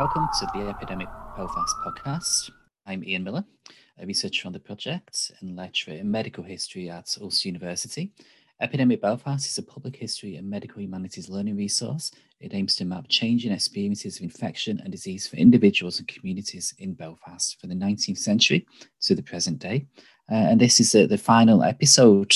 welcome to the Epidemic Belfast podcast. I'm Ian Miller, a researcher on the project and lecturer in medical history at Ulster University. Epidemic Belfast is a public history and medical humanities learning resource. It aims to map changing experiences of infection and disease for individuals and communities in Belfast from the 19th century to the present day. Uh, and this is uh, the final episode.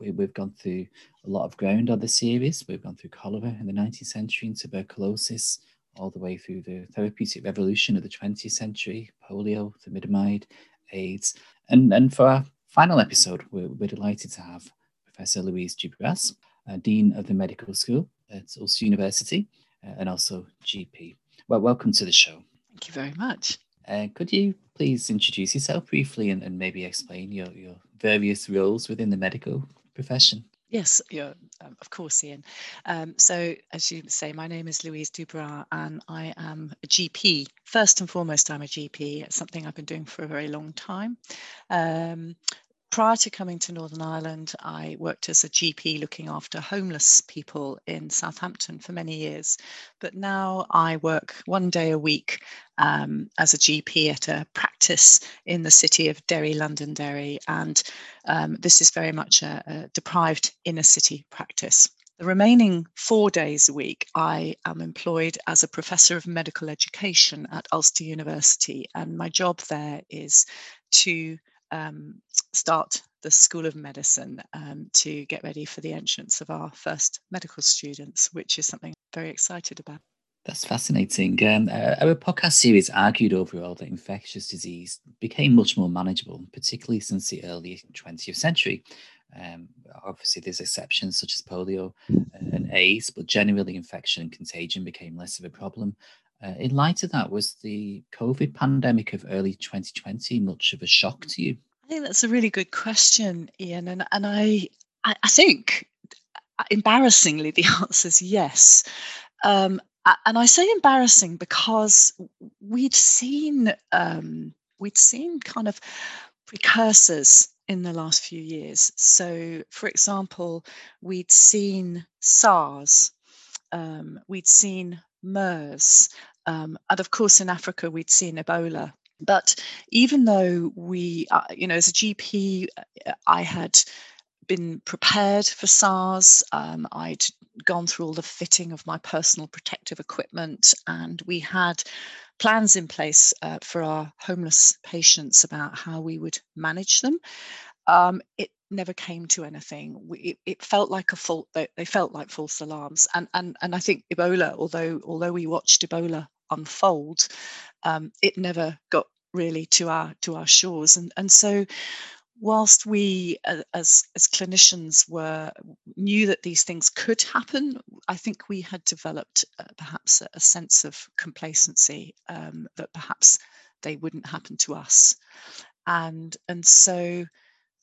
We, we've gone through a lot of ground on the series. We've gone through cholera in the 19th century and tuberculosis, all the way through the therapeutic revolution of the 20th century, polio, thalidomide, AIDS. And, and for our final episode, we're, we're delighted to have Professor Louise Dubras, uh, Dean of the Medical School at Ulster University, uh, and also GP. Well, welcome to the show. Thank you very much. Uh, could you please introduce yourself briefly and, and maybe explain your, your various roles within the medical profession? Yes, yeah, um, of course, Ian. Um, so, as you say, my name is Louise Dubras, and I am a GP. First and foremost, I'm a GP. It's something I've been doing for a very long time. Um, prior to coming to Northern Ireland, I worked as a GP looking after homeless people in Southampton for many years. But now I work one day a week um, as a GP at a practice in the city of Derry, Londonderry. And um, this is very much a, a deprived inner city practice. The remaining four days a week, I am employed as a professor of medical education at Ulster University, and my job there is to um, start the School of Medicine um, to get ready for the entrance of our first medical students, which is something I'm very excited about. That's fascinating. Um, uh, our podcast series argued overall that infectious disease became much more manageable, particularly since the early 20th century. Um, obviously, there's exceptions such as polio and AIDS, but generally, infection and contagion became less of a problem. Uh, in light of that, was the COVID pandemic of early 2020 much of a shock to you? I think that's a really good question, Ian, and and I I, I think uh, embarrassingly the answer is yes. Um, and I say embarrassing because we'd seen um, we'd seen kind of precursors in the last few years. So, for example, we'd seen SARS, um, we'd seen MERS, um, and of course, in Africa, we'd seen Ebola. But even though we, uh, you know, as a GP, I had been prepared for SARS. Um, I'd gone through all the fitting of my personal protective equipment, and we had plans in place uh, for our homeless patients about how we would manage them. Um, it never came to anything. We, it, it, felt like a fault. They, they felt like false alarms, and and and I think Ebola, although although we watched Ebola unfold, um, it never got really to our to our shores. And and so, whilst we as as clinicians were knew that these things could happen, I think we had developed uh, perhaps a, a, sense of complacency um, that perhaps they wouldn't happen to us. And and so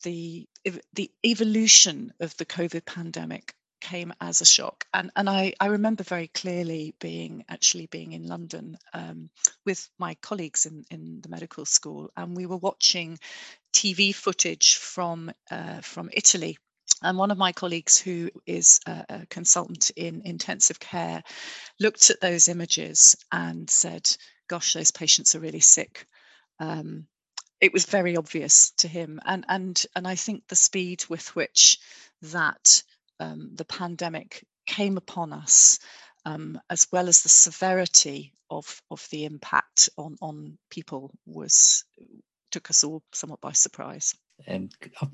the the evolution of the COVID pandemic came as a shock. And, and I, I remember very clearly being actually being in London um, with my colleagues in, in the medical school, and we were watching TV footage from uh, from Italy. And one of my colleagues, who is a, a consultant in intensive care, looked at those images and said, "Gosh, those patients are really sick." Um, it was very obvious to him and and and i think the speed with which that um, the pandemic came upon us, um, as well as the severity of, of the impact on, on people, was took us all somewhat by surprise. Um,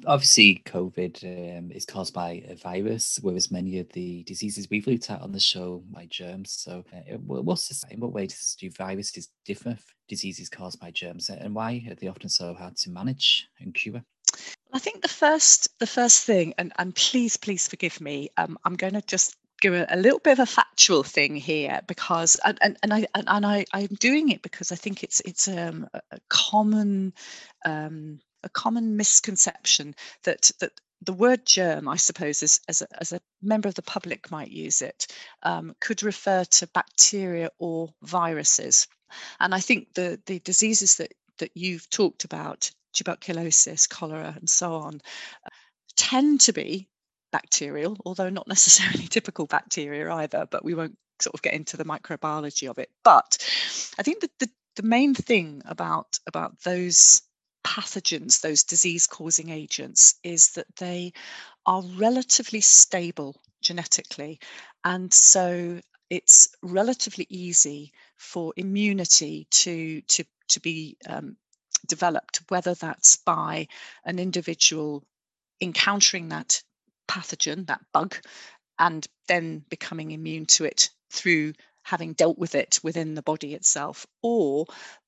obviously, COVID um, is caused by a virus, whereas many of the diseases we've looked at on the show by germs. So, uh, what's this, in what ways do viruses differ from diseases caused by germs, and why are they often so hard to manage and cure? I think the first the first thing, and, and please, please forgive me, um, I'm going to just give a, a, little bit of a factual thing here because and, and, and I and, I I'm doing it because I think it's it's um, a common um, a common misconception that that the word germ, I suppose, as, as, a, as a member of the public might use it, um, could refer to bacteria or viruses. And I think the, the diseases that, that you've talked about tuberculosis, cholera, and so on, tend to be bacterial, although not necessarily typical bacteria either, but we won't sort of get into the microbiology of it. But I think that the, the main thing about about those pathogens, those disease causing agents, is that they are relatively stable genetically. And so it's relatively easy for immunity to, to, to be um, developed, whether that's by an individual encountering that pathogen, that bug, and then becoming immune to it through having dealt with it within the body itself, or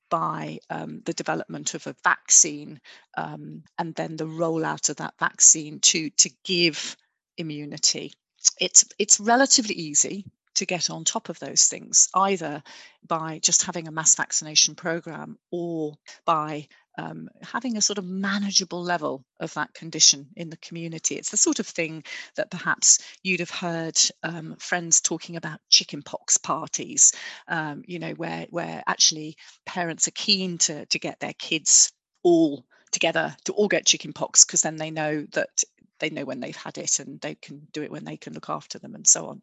by um, the development of a vaccine um, and then the rollout of that vaccine to to give immunity. It's it's relatively easy to get on top of those things, either by just having a mass vaccination program or by um, having a sort of manageable level of that condition in the community. It's the sort of thing that perhaps you'd have heard um, friends talking about chickenpox parties, um, you know, where where actually parents are keen to to get their kids all together to all get chickenpox because then they know that they know when they've had it and they can do it when they can look after them and so on.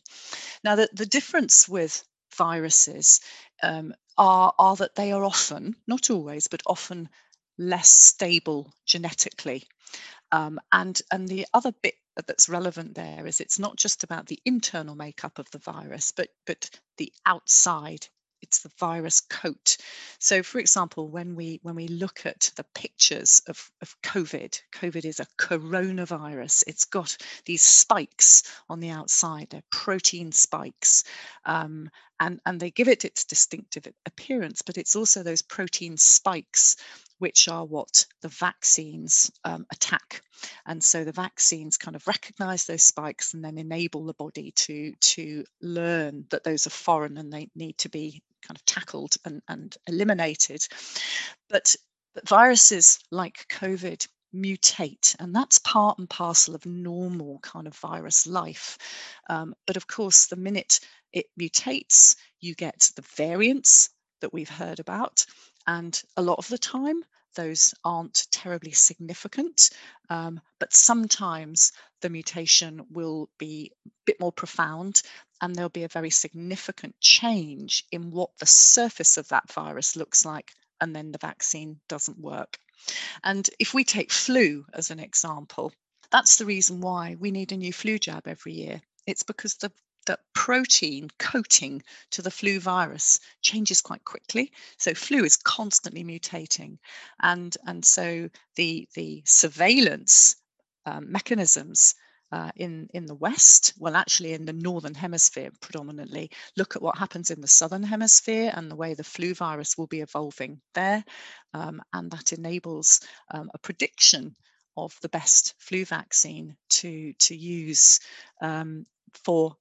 Now, the, the difference with viruses um, are, are that they are often, not always, but often less stable genetically. Um, and, and the other bit that's relevant there is it's not just about the internal makeup of the virus, but, but the outside it's the virus coat. So, for example, when we when we look at the pictures of, of COVID, COVID is a coronavirus. It's got these spikes on the outside. They're protein spikes, um, and and they give it its distinctive appearance. But it's also those protein spikes which are what the vaccines um, attack. And so the vaccines kind of recognize those spikes and then enable the body to, to learn that those are foreign and they need to be kind of tackled and, and eliminated. But, but viruses like COVID mutate, and that's part and parcel of normal kind of virus life. Um, but of course, the minute it mutates, you get the variants that we've heard about. And a lot of the time, those aren't terribly significant, um, but sometimes the mutation will be a bit more profound and there'll be a very significant change in what the surface of that virus looks like, and then the vaccine doesn't work. And if we take flu as an example, that's the reason why we need a new flu jab every year. It's because the that protein coating to the flu virus changes quite quickly. So flu is constantly mutating, and and so the the surveillance um, mechanisms uh, in in the west well actually in the northern hemisphere predominantly look at what happens in the southern hemisphere and the way the flu virus will be evolving there um, and that enables um, a prediction of the best flu vaccine to to use um, for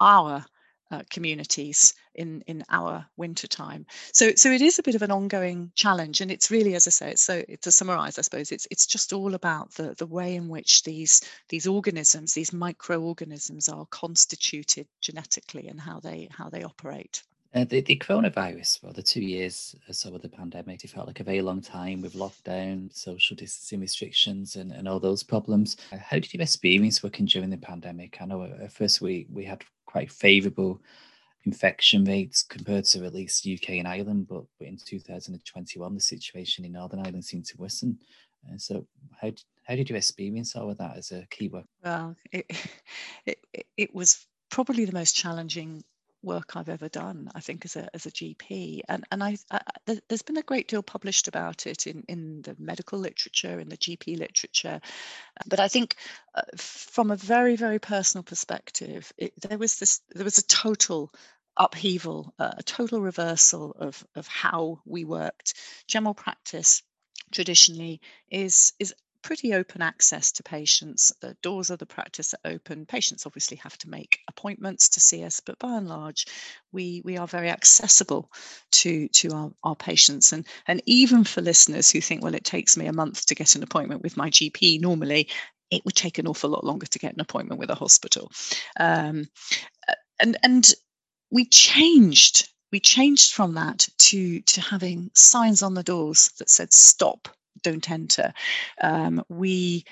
our uh, communities in in our winter time so so it is a bit of an ongoing challenge and it's really as i say so to summarize i suppose it's it's just all about the the way in which these these organisms these microorganisms are constituted genetically and how they how they operate uh, the, the coronavirus, well, the two years or so of the pandemic, it felt like a very long time with lockdown, social distancing restrictions, and, and all those problems. Uh, how did you experience working during the pandemic? I know at first we, we had quite favourable infection rates compared to at least UK and Ireland, but, but in 2021, the situation in Northern Ireland seemed to worsen. So, how, how did you experience all of that as a key worker? Well, it, it, it was probably the most challenging work I've ever done, I think, as a as a GP, and and I, I, there's been a great deal published about it in in the medical literature, in the GP literature, but I think uh, from a very very personal perspective, it, there was this there was a total upheaval, uh, a total reversal of of how we worked. General practice traditionally is is pretty open access to patients. The doors of the practice are open. Patients obviously have to make appointments to see us, but by and large, we, we are very accessible to, to our, our patients. And, and even for listeners who think, well, it takes me a month to get an appointment with my GP normally, it would take an awful lot longer to get an appointment with a hospital. Um, and, and we changed we changed from that to to having signs on the doors that said stop don't enter. Um, we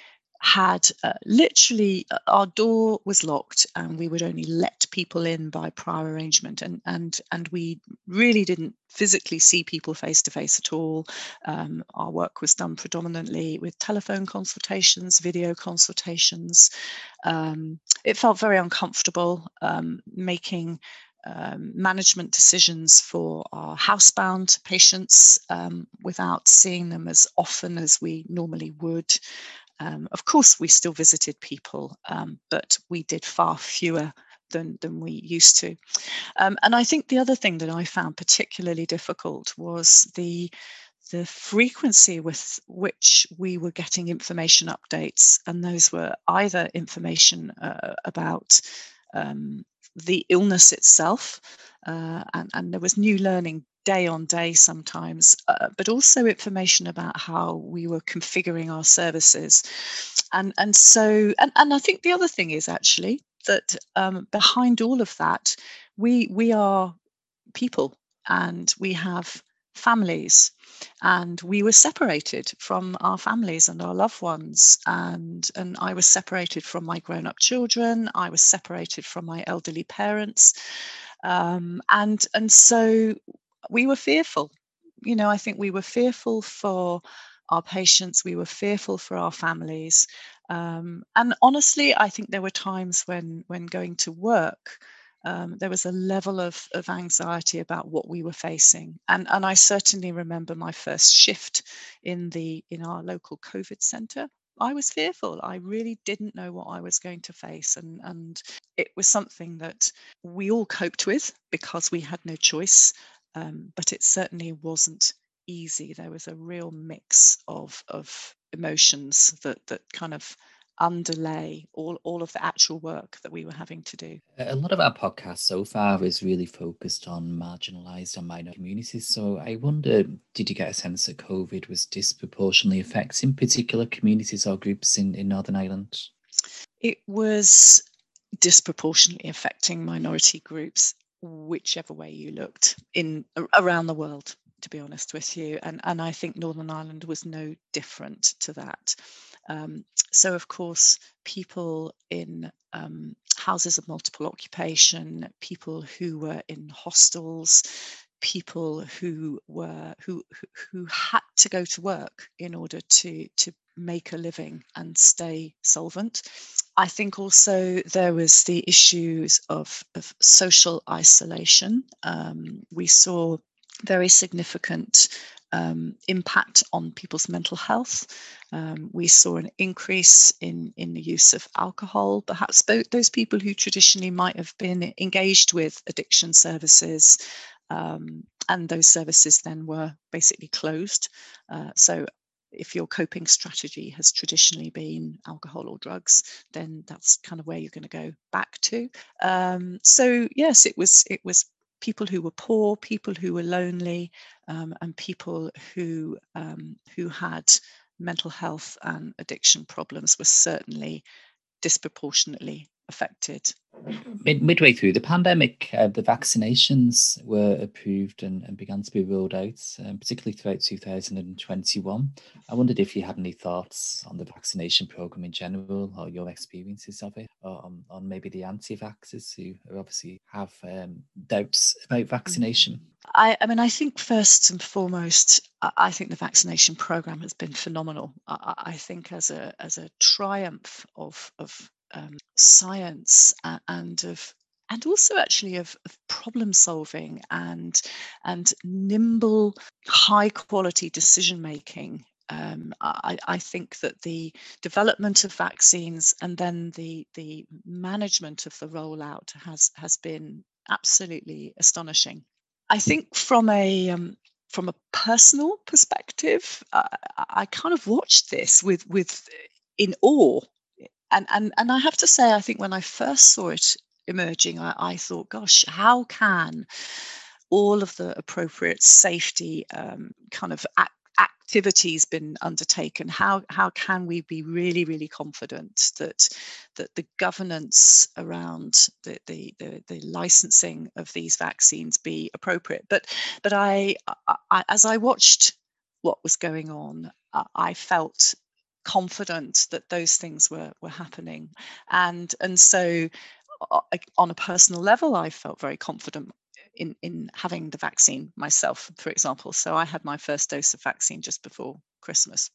had uh, literally uh, our door was locked and we would only let people in by prior arrangement and and and we really didn't physically see people face to face at all um, our work was done predominantly with telephone consultations video consultations um, it felt very uncomfortable um, making um, management decisions for our housebound patients um, without seeing them as often as we normally would. Um, of course, we still visited people, um, but we did far fewer than, than we used to. Um, and I think the other thing that I found particularly difficult was the the frequency with which we were getting information updates, and those were either information uh, about um, the illness itself, uh, and, and there was new learning day on day sometimes, uh, but also information about how we were configuring our services. And, and so, and, and I think the other thing is actually that um, behind all of that, we, we are people and we have families. And we were separated from our families and our loved ones. And and I was separated from my grown up children. I was separated from my elderly parents. Um, and and so we were fearful. You know, I think we were fearful for our patients, we were fearful for our families. Um, and honestly, I think there were times when when going to work, um, there was a level of, of anxiety about what we were facing. And, and I certainly remember my first shift in the in our local COVID centre. I was fearful. I really didn't know what I was going to face. And, and it was something that we all coped with because we had no choice um, but it certainly wasn't easy. There was a real mix of of emotions that that kind of underlay all all of the actual work that we were having to do. A lot of our podcast so far is really focused on marginalised and minor communities. So I wonder, did you get a sense that COVID was disproportionately affecting particular communities or groups in, in Northern Ireland? It was disproportionately affecting minority groups whichever way you looked in around the world to be honest with you and and i think northern ireland was no different to that um, so of course people in um, houses of multiple occupation people who were in hostels people who were who who had to go to work in order to to make a living and stay solvent. I think also there was the issues of, of social isolation. Um, we saw very significant um, impact on people's mental health. Um, we saw an increase in, in the use of alcohol. Perhaps those people who traditionally might have been engaged with addiction services um, and those services then were basically closed. Uh, so if your coping strategy has traditionally been alcohol or drugs, then that's kind of where you're going to go back to. Um, so yes, it was it was people who were poor, people who were lonely, um, and people who um, who had mental health and addiction problems were certainly disproportionately affected. Mid, midway through the pandemic, uh, the vaccinations were approved and, and began to be rolled out, um, particularly throughout 2021. I wondered if you had any thoughts on the vaccination program in general or your experiences of it, or on, on maybe the anti vaxxers who obviously have um, doubts about vaccination. I, I, mean, I think first and foremost, I think the vaccination program has been phenomenal. I, I think as a as a triumph of of um, science and, of and also actually of, of, problem solving and and nimble high quality decision making um, I, I, think that the development of vaccines and then the the management of the rollout has has been absolutely astonishing. I think from a um, from a personal perspective, uh, I kind of watched this with with in awe and and and I have to say, I think when I first saw it emerging, I, I thought, gosh, how can all of the appropriate safety um, kind of act, activities been undertaken? How how can we be really really confident that that the governance around the the the, the licensing of these vaccines be appropriate? But but I, I, as i watched what was going on i felt confident that those things were were happening. And and so uh, on a personal level i felt very confident in in having the vaccine myself for example. So i had my first dose of vaccine just before christmas.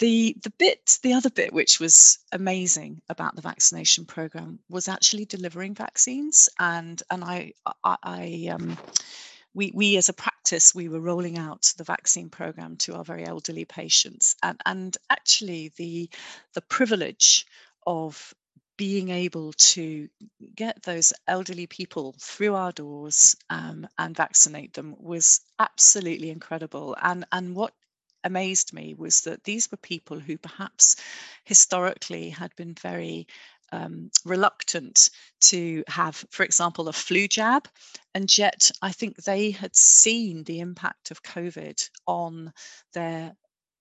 The the bit the other bit which was amazing about the vaccination program was actually delivering vaccines. And and i i, I um, we, we as a practice we were rolling out the vaccine program to our very elderly patients and, and actually the the privilege of being able to get those elderly people through our doors um, and vaccinate them was absolutely incredible. And and what amazed me was that these were people who perhaps historically had been very um, reluctant to have, for example, a flu jab. And yet, I think they had seen the impact of COVID on their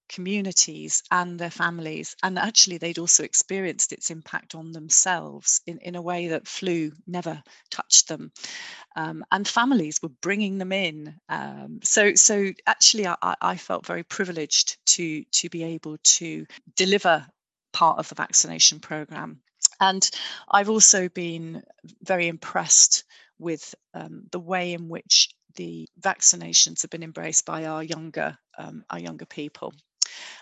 communities and their families. And actually, they'd also experienced its impact on themselves in, in a way that flu never touched them. Um, and families were bringing them in. Um, so, so actually, I, I felt very privileged to to be able to deliver part of the vaccination program and I've also been very impressed with um, the way in which the vaccinations have been embraced by our younger um, our younger people.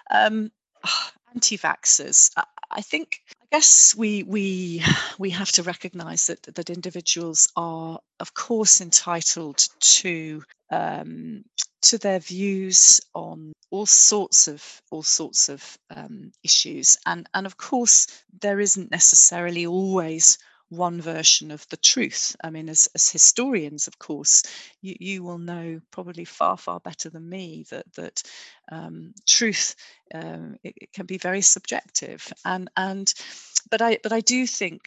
Um, anti-vaxxers, I, think I guess we we we have to recognise that that individuals are of course entitled to um, to their views on all sorts of all sorts of um, issues. And and of course there isn't necessarily always one version of the truth. I mean as, as historians of course you, you will know probably far far better than me that that um, truth um, it, it can be very subjective. And and but i but i do think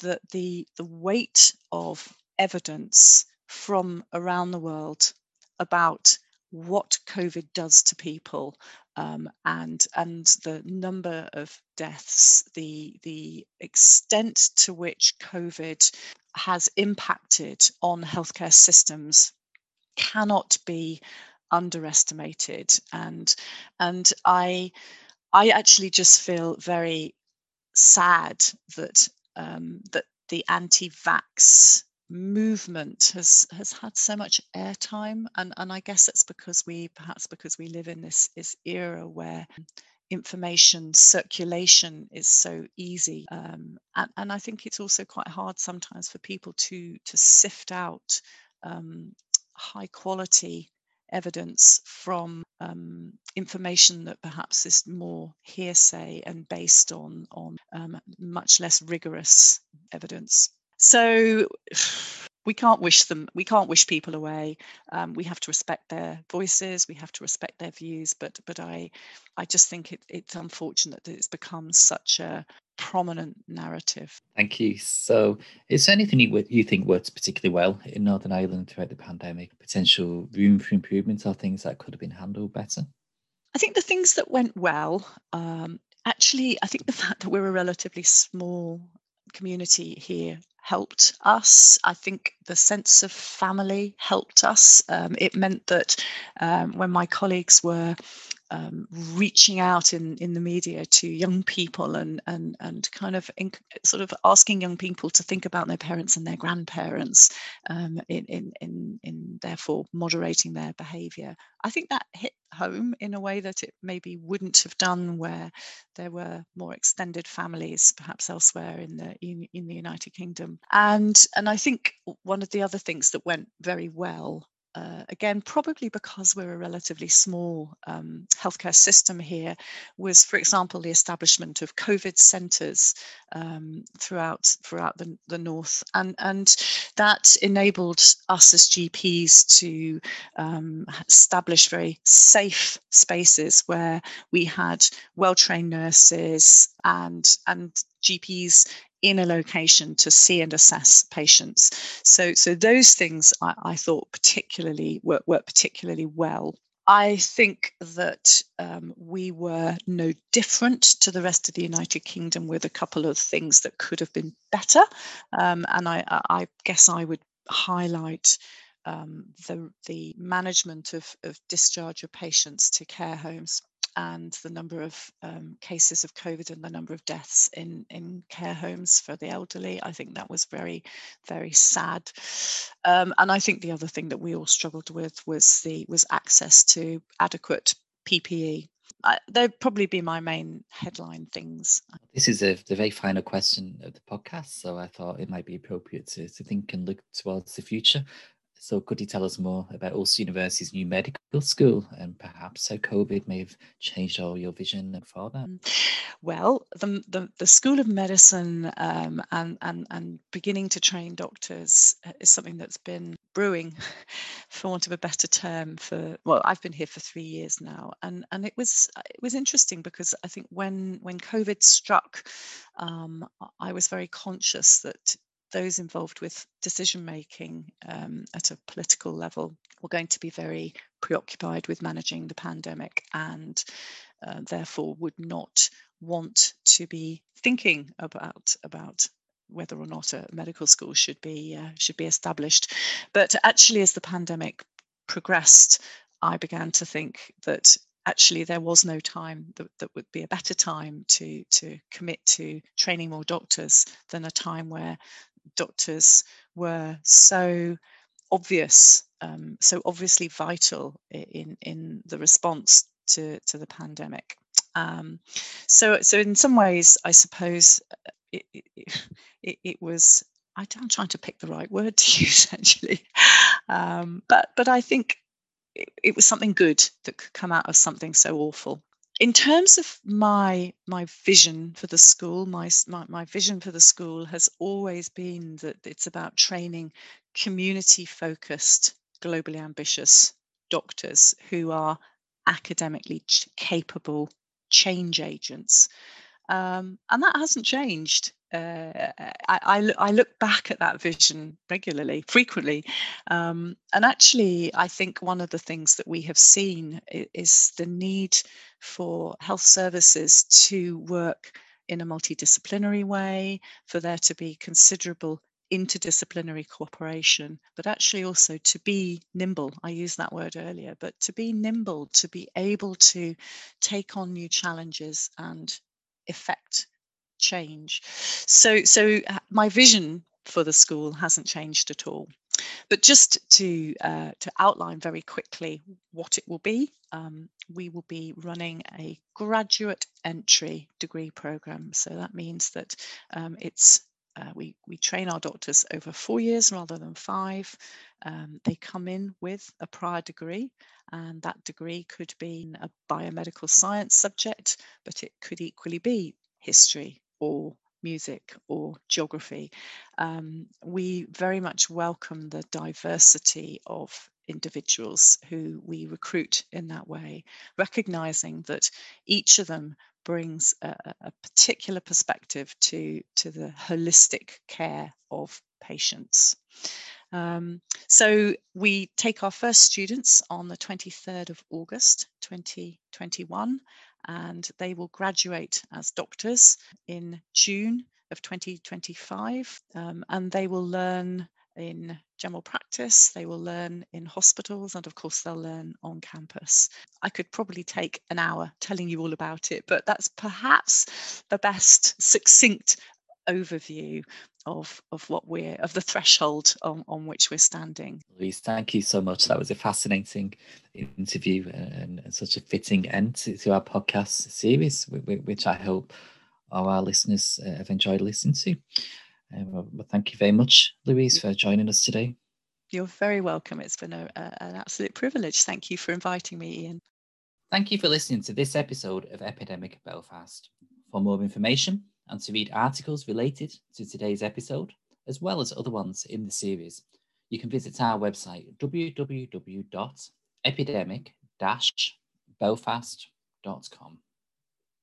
that the the weight of evidence from around the world about what COVID does to people um, and and the number of deaths, the the extent to which COVID has impacted on healthcare systems cannot be underestimated. And and I I actually just feel very sad that um, that the anti-vax movement has has had so much airtime and and I guess it's because we perhaps because we live in this this era where information circulation is so easy um, and, and I think it's also quite hard sometimes for people to to sift out um, high quality evidence from um, information that perhaps is more hearsay and based on on um, much less rigorous evidence. So we can't wish them, we can't wish people away. Um, we have to respect their voices, we have to respect their views. But but I I just think it, it's unfortunate that it's become such a prominent narrative. Thank you. So, is there anything you, you think worked particularly well in Northern Ireland throughout the pandemic? Potential room for improvement or things that could have been handled better? I think the things that went well, um, actually, I think the fact that we're a relatively small community here helped us. I think the sense of family helped us. Um, it meant that um, when my colleagues were um, reaching out in, in the media to young people and and and kind of in, sort of asking young people to think about their parents and their grandparents um, in, in in in therefore moderating their behaviour. I think that hit home in a way that it maybe wouldn't have done where there were more extended families perhaps elsewhere in the in, in the United Kingdom. And and I think one of the other things that went very well uh, again, probably because we're a relatively small um, healthcare system here, was, for example, the establishment of COVID centres um, throughout throughout the, the north, and and that enabled us as GPs to um, establish very safe spaces where we had well trained nurses and and GPs in a location to see and assess patients. So, so those things I, I thought particularly worked, worked particularly well. I think that um, we were no different to the rest of the United Kingdom with a couple of things that could have been better. Um, and I, I, guess I would highlight um, the, the management of, of discharge of patients to care homes and the number of um, cases of COVID and the number of deaths in, in care homes for the elderly. I think that was very, very sad. Um, and I think the other thing that we all struggled with was the was access to adequate PPE. I, they'd probably be my main headline things. This is a, the very final question of the podcast, so I thought it might be appropriate to, to think and look towards the future. So, could you tell us more about Ulster University's new medical school and perhaps how COVID may have changed all your vision for that? Mm. Well, the, the, the School of Medicine um, and, and, and beginning to train doctors uh, is something that's been brewing, for want of a better term, for well, I've been here for three years now, and and it was it was interesting because I think when when COVID struck, um, I was very conscious that those involved with decision making um, at a political level were going to be very preoccupied with managing the pandemic and uh, therefore would not want to be thinking about about whether or not a medical school should be uh, should be established. But actually as the pandemic progressed i began to think that actually there was no time that, that would be a better time to to commit to training more doctors than a time where doctors were so obvious, um, so obviously vital in in the response to to the pandemic. Um, so so in some ways, I suppose uh, it, it, it, was. I, am trying to pick the right word to use actually, um, but but I think it, it was something good that could come out of something so awful in terms of my my vision for the school my, my, my vision for the school has always been that it's about training community focused globally ambitious doctors who are academically ch- capable change agents. Um, and that hasn't changed uh, I, I, I, look back at that vision regularly, frequently. Um, and actually, I think one of the things that we have seen is the need for health services to work in a multidisciplinary way, for there to be considerable interdisciplinary cooperation, but actually also to be nimble. I used that word earlier, but to be nimble, to be able to take on new challenges and effect change. So, so uh, my vision for the school hasn't changed at all. But just to uh, to outline very quickly what it will be, um, we will be running a graduate entry degree program. So that means that um, it's uh, we we train our doctors over four years rather than five. Um, they come in with a prior degree, and that degree could be a biomedical science subject, but it could equally be history, or music or geography. Um, we very much welcome the diversity of individuals who we recruit in that way, recognizing that each of them brings a, a particular perspective to, to the holistic care of patients. Um, so we take our first students on the 23rd of August 2021 and they will graduate as doctors in June of 2025 um, and they will learn in general practice, they will learn in hospitals, and of course, they'll learn on campus. I could probably take an hour telling you all about it, but that's perhaps the best succinct overview of of what we're of the threshold on, on which we're standing. Louise, thank you so much. That was a fascinating interview and, and such a fitting end to, to, our podcast series, which I hope all our listeners uh, have enjoyed listening to. Uh, well, thank you very much, Louise, for joining us today. You're very welcome. It's been a, a, an absolute privilege. Thank you for inviting me, Ian. Thank you for listening to this episode of Epidemic Belfast. For more information, and to read articles related to today's episode, as well as other ones in the series, you can visit our website www.epidemic-belfast.com.